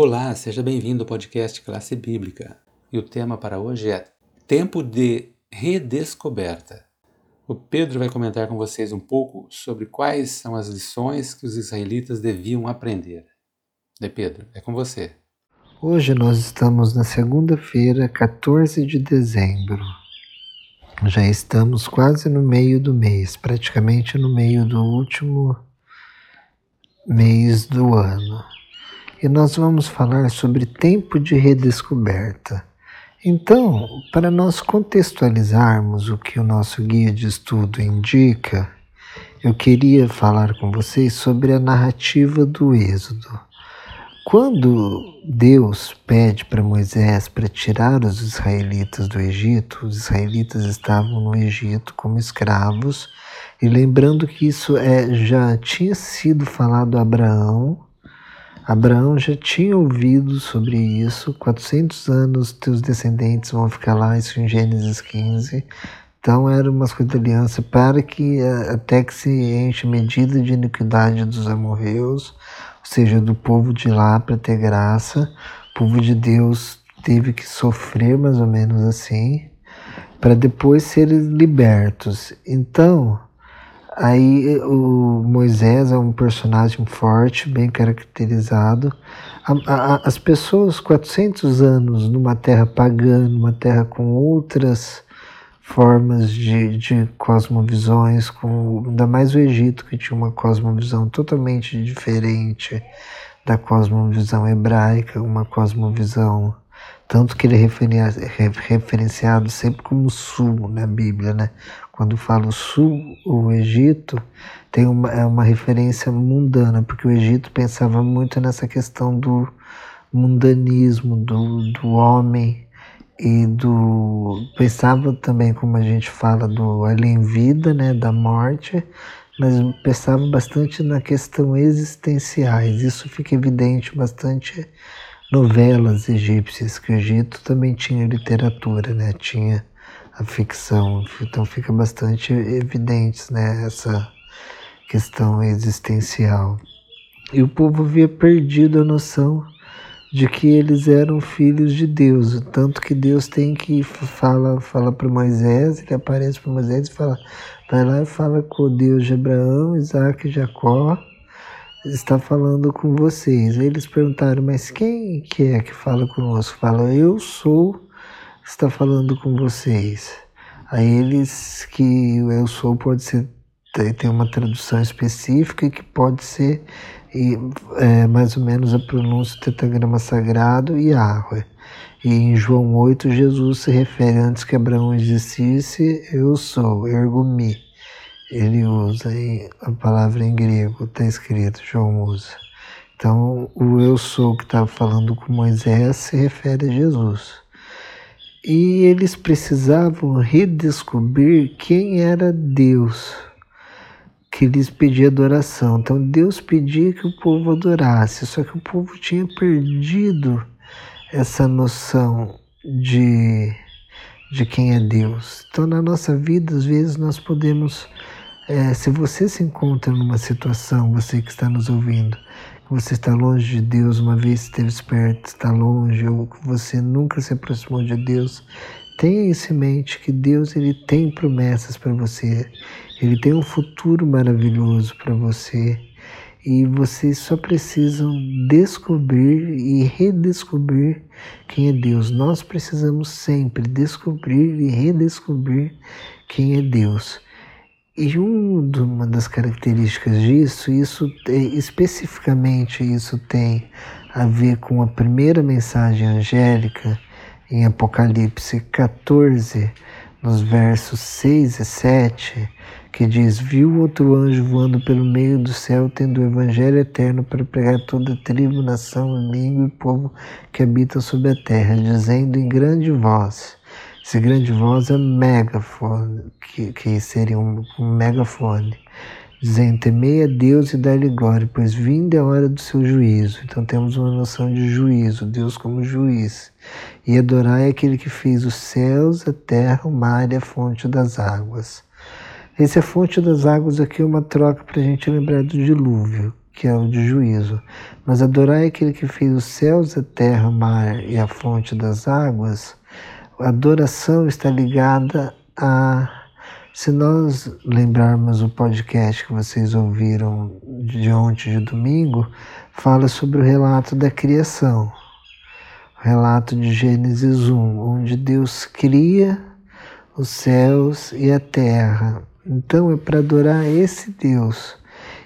Olá, seja bem-vindo ao podcast Classe Bíblica. E o tema para hoje é Tempo de Redescoberta. O Pedro vai comentar com vocês um pouco sobre quais são as lições que os israelitas deviam aprender. De Pedro, é com você. Hoje nós estamos na segunda-feira, 14 de dezembro. Já estamos quase no meio do mês, praticamente no meio do último mês do ano e nós vamos falar sobre tempo de redescoberta. Então, para nós contextualizarmos o que o nosso guia de estudo indica, eu queria falar com vocês sobre a narrativa do Êxodo. Quando Deus pede para Moisés para tirar os israelitas do Egito, os israelitas estavam no Egito como escravos, e lembrando que isso é, já tinha sido falado a Abraão Abraão já tinha ouvido sobre isso, 400 anos teus descendentes vão ficar lá, isso em Gênesis 15. Então era uma coisa de aliança para que eh, até que se enche medida de iniquidade dos amorreus, ou seja, do povo de lá para ter graça. O povo de Deus teve que sofrer mais ou menos assim, para depois serem libertos. Então, Aí o Moisés é um personagem forte, bem caracterizado. A, a, as pessoas 400 anos numa terra pagã, numa terra com outras formas de, de cosmovisões, com, ainda mais o Egito, que tinha uma cosmovisão totalmente diferente da cosmovisão hebraica, uma cosmovisão tanto que ele é referenciado sempre como sul na Bíblia, né? Quando fala o sul, o Egito, tem uma, é uma referência mundana, porque o Egito pensava muito nessa questão do mundanismo, do, do homem e do pensava também como a gente fala do além vida, né, da morte, mas pensava bastante na questão existenciais. Isso fica evidente bastante novelas egípcias, que o Egito também tinha literatura, né? Tinha a ficção, então fica bastante evidente, né? Essa questão existencial. E o povo havia perdido a noção de que eles eram filhos de Deus, tanto que Deus tem que fala fala para Moisés, ele aparece para Moisés e fala, vai lá e fala com o Deus de Abraão, Isaac e Jacó, está falando com vocês. Eles perguntaram, mas quem que é que fala conosco? Fala, eu sou, está falando com vocês. Aí eles que o eu sou pode ser tem uma tradução específica que pode ser e, é, mais ou menos a pronúncia do tetragrama sagrado e Yahweh. E em João 8, Jesus se refere antes que Abraão existisse, eu sou, ergo-me ele usa a palavra em grego, está escrito, João usa. Então, o eu sou que estava falando com Moisés se refere a Jesus. E eles precisavam redescobrir quem era Deus, que lhes pedia adoração. Então, Deus pedia que o povo adorasse, só que o povo tinha perdido essa noção de, de quem é Deus. Então, na nossa vida, às vezes, nós podemos é, se você se encontra numa situação, você que está nos ouvindo, você está longe de Deus, uma vez esteve perto, está longe, ou você nunca se aproximou de Deus, tenha isso em mente que Deus ele tem promessas para você, ele tem um futuro maravilhoso para você e vocês só precisam descobrir e redescobrir quem é Deus. Nós precisamos sempre descobrir e redescobrir quem é Deus. E uma das características disso, isso especificamente isso tem a ver com a primeira mensagem angélica em Apocalipse 14, nos versos 6 e 7, que diz: Viu outro anjo voando pelo meio do céu, tendo o evangelho eterno para pregar toda tribo, nação, língua e povo que habitam sobre a terra, dizendo em grande voz: esse grande voz é megafone, que, que seria um, um megafone, dizendo: Temei a Deus e dá-lhe glória, pois vinda é a hora do seu juízo. Então temos uma noção de juízo, Deus como juiz. E adorai aquele que fez os céus, a terra, o mar e a fonte das águas. Esse a fonte das águas aqui é uma troca para a gente lembrar do dilúvio, que é o de juízo. Mas adorar aquele que fez os céus, a terra, o mar e a fonte das águas, a adoração está ligada a. Se nós lembrarmos o podcast que vocês ouviram de ontem de domingo, fala sobre o relato da criação, o relato de Gênesis 1, onde Deus cria os céus e a terra. Então é para adorar esse Deus.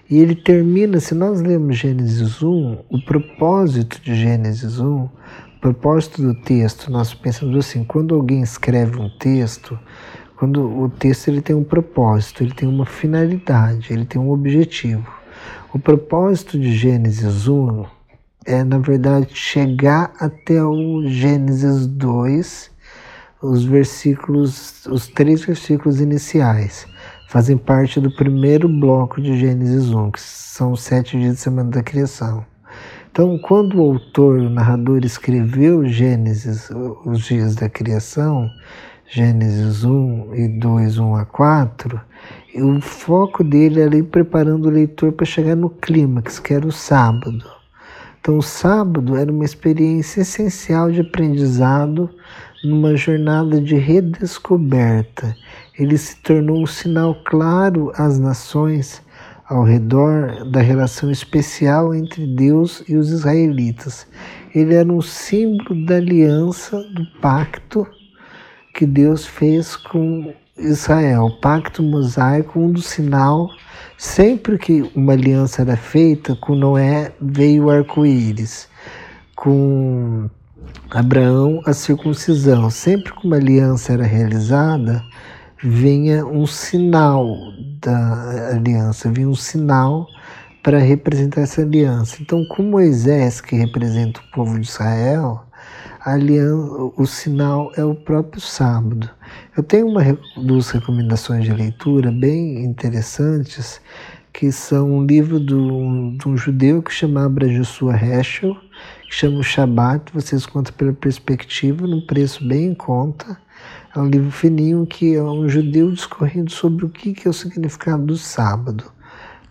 E ele termina, se nós lemos Gênesis 1, o propósito de Gênesis 1, o propósito do texto, nós pensamos assim, quando alguém escreve um texto, quando o texto ele tem um propósito, ele tem uma finalidade, ele tem um objetivo. O propósito de Gênesis 1 é, na verdade, chegar até o Gênesis 2 os versículos, os três versículos iniciais fazem parte do primeiro bloco de Gênesis 1, que são os sete dias de semana da criação. Então, quando o autor, o narrador, escreveu Gênesis, os dias da criação, Gênesis 1 e 2, 1 a 4, o foco dele era ir preparando o leitor para chegar no clímax, que era o sábado. Então, o sábado era uma experiência essencial de aprendizado numa jornada de redescoberta. Ele se tornou um sinal claro às nações ao redor da relação especial entre Deus e os israelitas. Ele era um símbolo da aliança, do pacto que Deus fez com Israel, pacto mosaico, um dos sinal. Sempre que uma aliança era feita, com Noé veio o arco-íris. Com Abraão, a circuncisão. Sempre que uma aliança era realizada, vinha um sinal da aliança, vinha um sinal para representar essa aliança. Então, com Moisés, que representa o povo de Israel, aliança, o sinal é o próprio sábado. Eu tenho uma, duas recomendações de leitura bem interessantes, que são um livro de um judeu que chamava Joshua Heschel, que chama o Shabat, vocês contam pela perspectiva, num preço bem em conta. É um livro fininho que é um judeu discorrendo sobre o que é o significado do sábado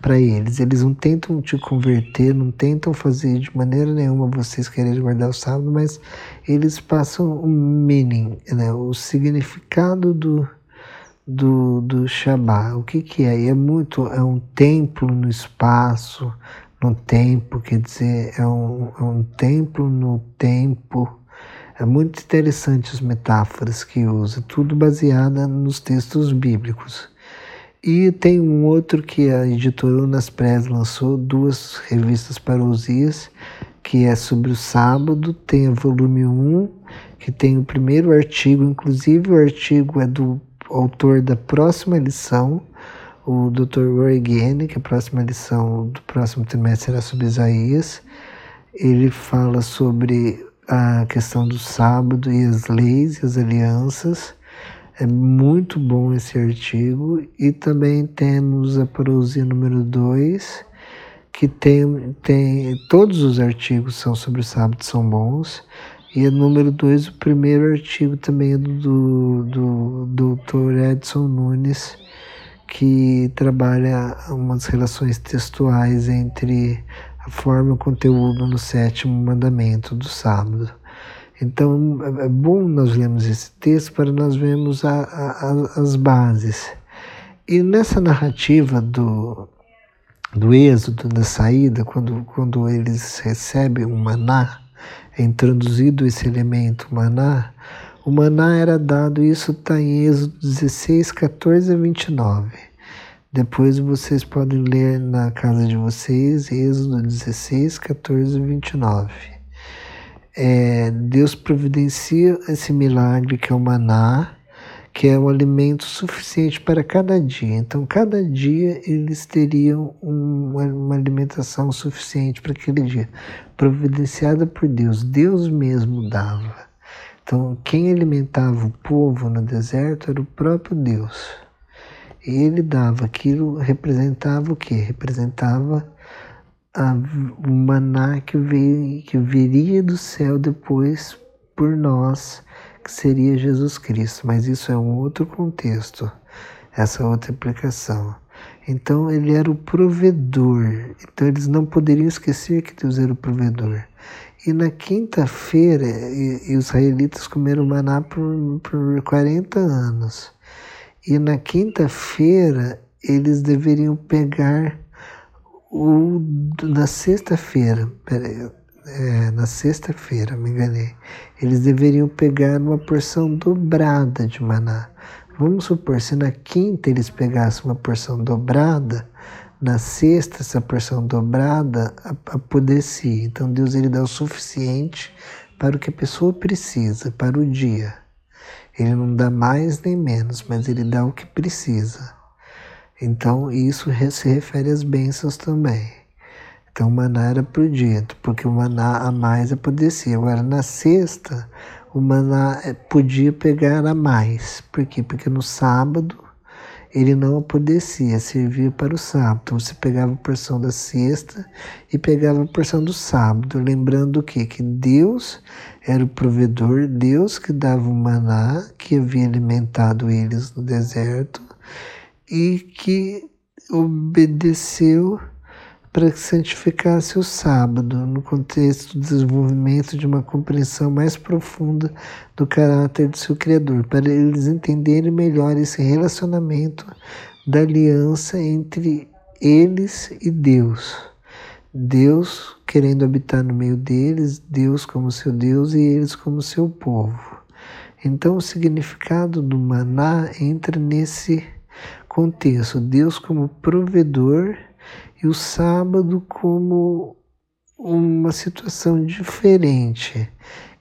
para eles. Eles não tentam te converter, não tentam fazer de maneira nenhuma vocês quererem guardar o sábado, mas eles passam o meaning, né? o significado do, do, do Shabbat. O que, que é? É muito, é um templo no espaço, no tempo, quer dizer, é um, é um templo no tempo. É muito interessante as metáforas que usa, tudo baseada nos textos bíblicos. E tem um outro que a editora Unas Press lançou, duas revistas para Osias, que é sobre o sábado, tem a volume 1, que tem o primeiro artigo, inclusive o artigo é do autor da próxima lição, o Dr. Roy Gane, que a próxima lição do próximo trimestre será sobre Isaías. Ele fala sobre a questão do sábado e as leis e as alianças. É muito bom esse artigo. E também temos a prosia número 2, que tem, tem. Todos os artigos são sobre o sábado, são bons. E a número 2, o primeiro artigo também é do, do, do Dr. Edson Nunes que trabalha umas relações textuais entre a forma e o conteúdo no sétimo mandamento do sábado. Então é bom nós lermos esse texto para nós vermos a, a, as bases. E nessa narrativa do, do êxodo, da saída, quando, quando eles recebem o maná, é introduzido esse elemento maná, o maná era dado, isso está em Êxodo 16, 14 a 29. Depois vocês podem ler na casa de vocês, Êxodo 16, 14 e 29. É, Deus providencia esse milagre que é o maná, que é o alimento suficiente para cada dia. Então, cada dia eles teriam uma, uma alimentação suficiente para aquele dia, providenciada por Deus. Deus mesmo dava. Então, quem alimentava o povo no deserto era o próprio Deus. E ele dava aquilo, representava o que? Representava a, o maná que, veio, que viria do céu depois por nós, que seria Jesus Cristo. Mas isso é um outro contexto, essa outra aplicação. Então ele era o provedor. Então eles não poderiam esquecer que Deus era o provedor. E na quinta-feira, os israelitas comeram maná por, por 40 anos. E na quinta-feira, eles deveriam pegar o. Na sexta-feira, peraí, é, na sexta-feira, me enganei, eles deveriam pegar uma porção dobrada de maná. Vamos supor, se na quinta eles pegassem uma porção dobrada, na sexta essa porção dobrada apodrecia. Então Deus ele dá o suficiente para o que a pessoa precisa, para o dia. Ele não dá mais nem menos, mas ele dá o que precisa. Então isso se refere às bênçãos também. Então o maná era para o dia, porque o maná a mais apodrecia. Agora na sexta o maná eh, podia pegar a mais. Por quê? Porque no sábado ele não apodrecia, servia para o sábado. Então você pegava a porção da sexta e pegava a porção do sábado, lembrando o quê? Que Deus era o provedor, Deus que dava o maná, que havia alimentado eles no deserto e que obedeceu para que santificasse o sábado, no contexto do desenvolvimento de uma compreensão mais profunda do caráter do seu Criador, para eles entenderem melhor esse relacionamento da aliança entre eles e Deus. Deus querendo habitar no meio deles, Deus como seu Deus e eles como seu povo. Então, o significado do maná entra nesse contexto: Deus como provedor e o sábado como uma situação diferente,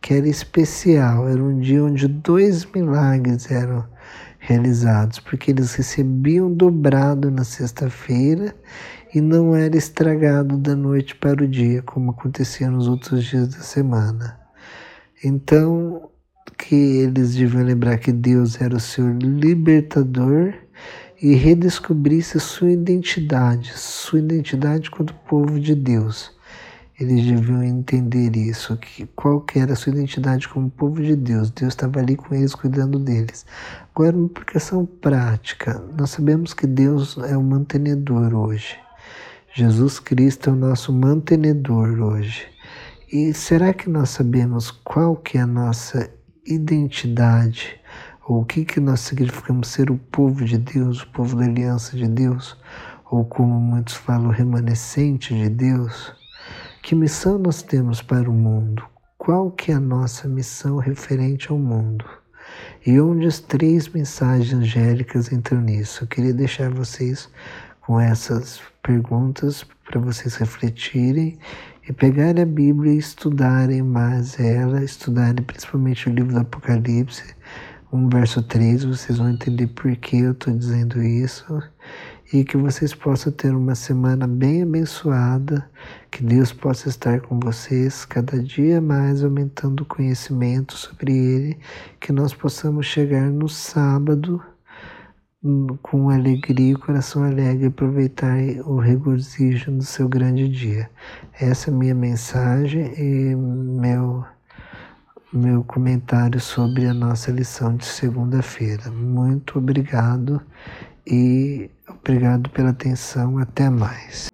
que era especial, era um dia onde dois milagres eram realizados, porque eles recebiam dobrado na sexta-feira e não era estragado da noite para o dia, como acontecia nos outros dias da semana. Então, que eles deviam lembrar que Deus era o seu libertador e redescobrisse sua identidade, sua identidade quanto povo de Deus. Eles deviam entender isso, que qual que era a sua identidade como povo de Deus. Deus estava ali com eles, cuidando deles. Agora, uma aplicação prática. Nós sabemos que Deus é o mantenedor hoje. Jesus Cristo é o nosso mantenedor hoje. E será que nós sabemos qual que é a nossa identidade? Ou o que, que nós significamos ser o povo de Deus, o povo da aliança de Deus, ou como muitos falam, remanescente de Deus. Que missão nós temos para o mundo? Qual que é a nossa missão referente ao mundo? E onde as três mensagens angélicas entram nisso? Eu queria deixar vocês com essas perguntas para vocês refletirem e pegarem a Bíblia e estudarem mais ela, estudarem principalmente o livro do Apocalipse, 1 verso 3, vocês vão entender por que eu estou dizendo isso e que vocês possam ter uma semana bem abençoada, que Deus possa estar com vocês cada dia mais aumentando o conhecimento sobre Ele, que nós possamos chegar no sábado hum, com alegria e coração alegre aproveitar o regozijo do seu grande dia. Essa é a minha mensagem e meu meu comentário sobre a nossa lição de segunda-feira. Muito obrigado e obrigado pela atenção. Até mais.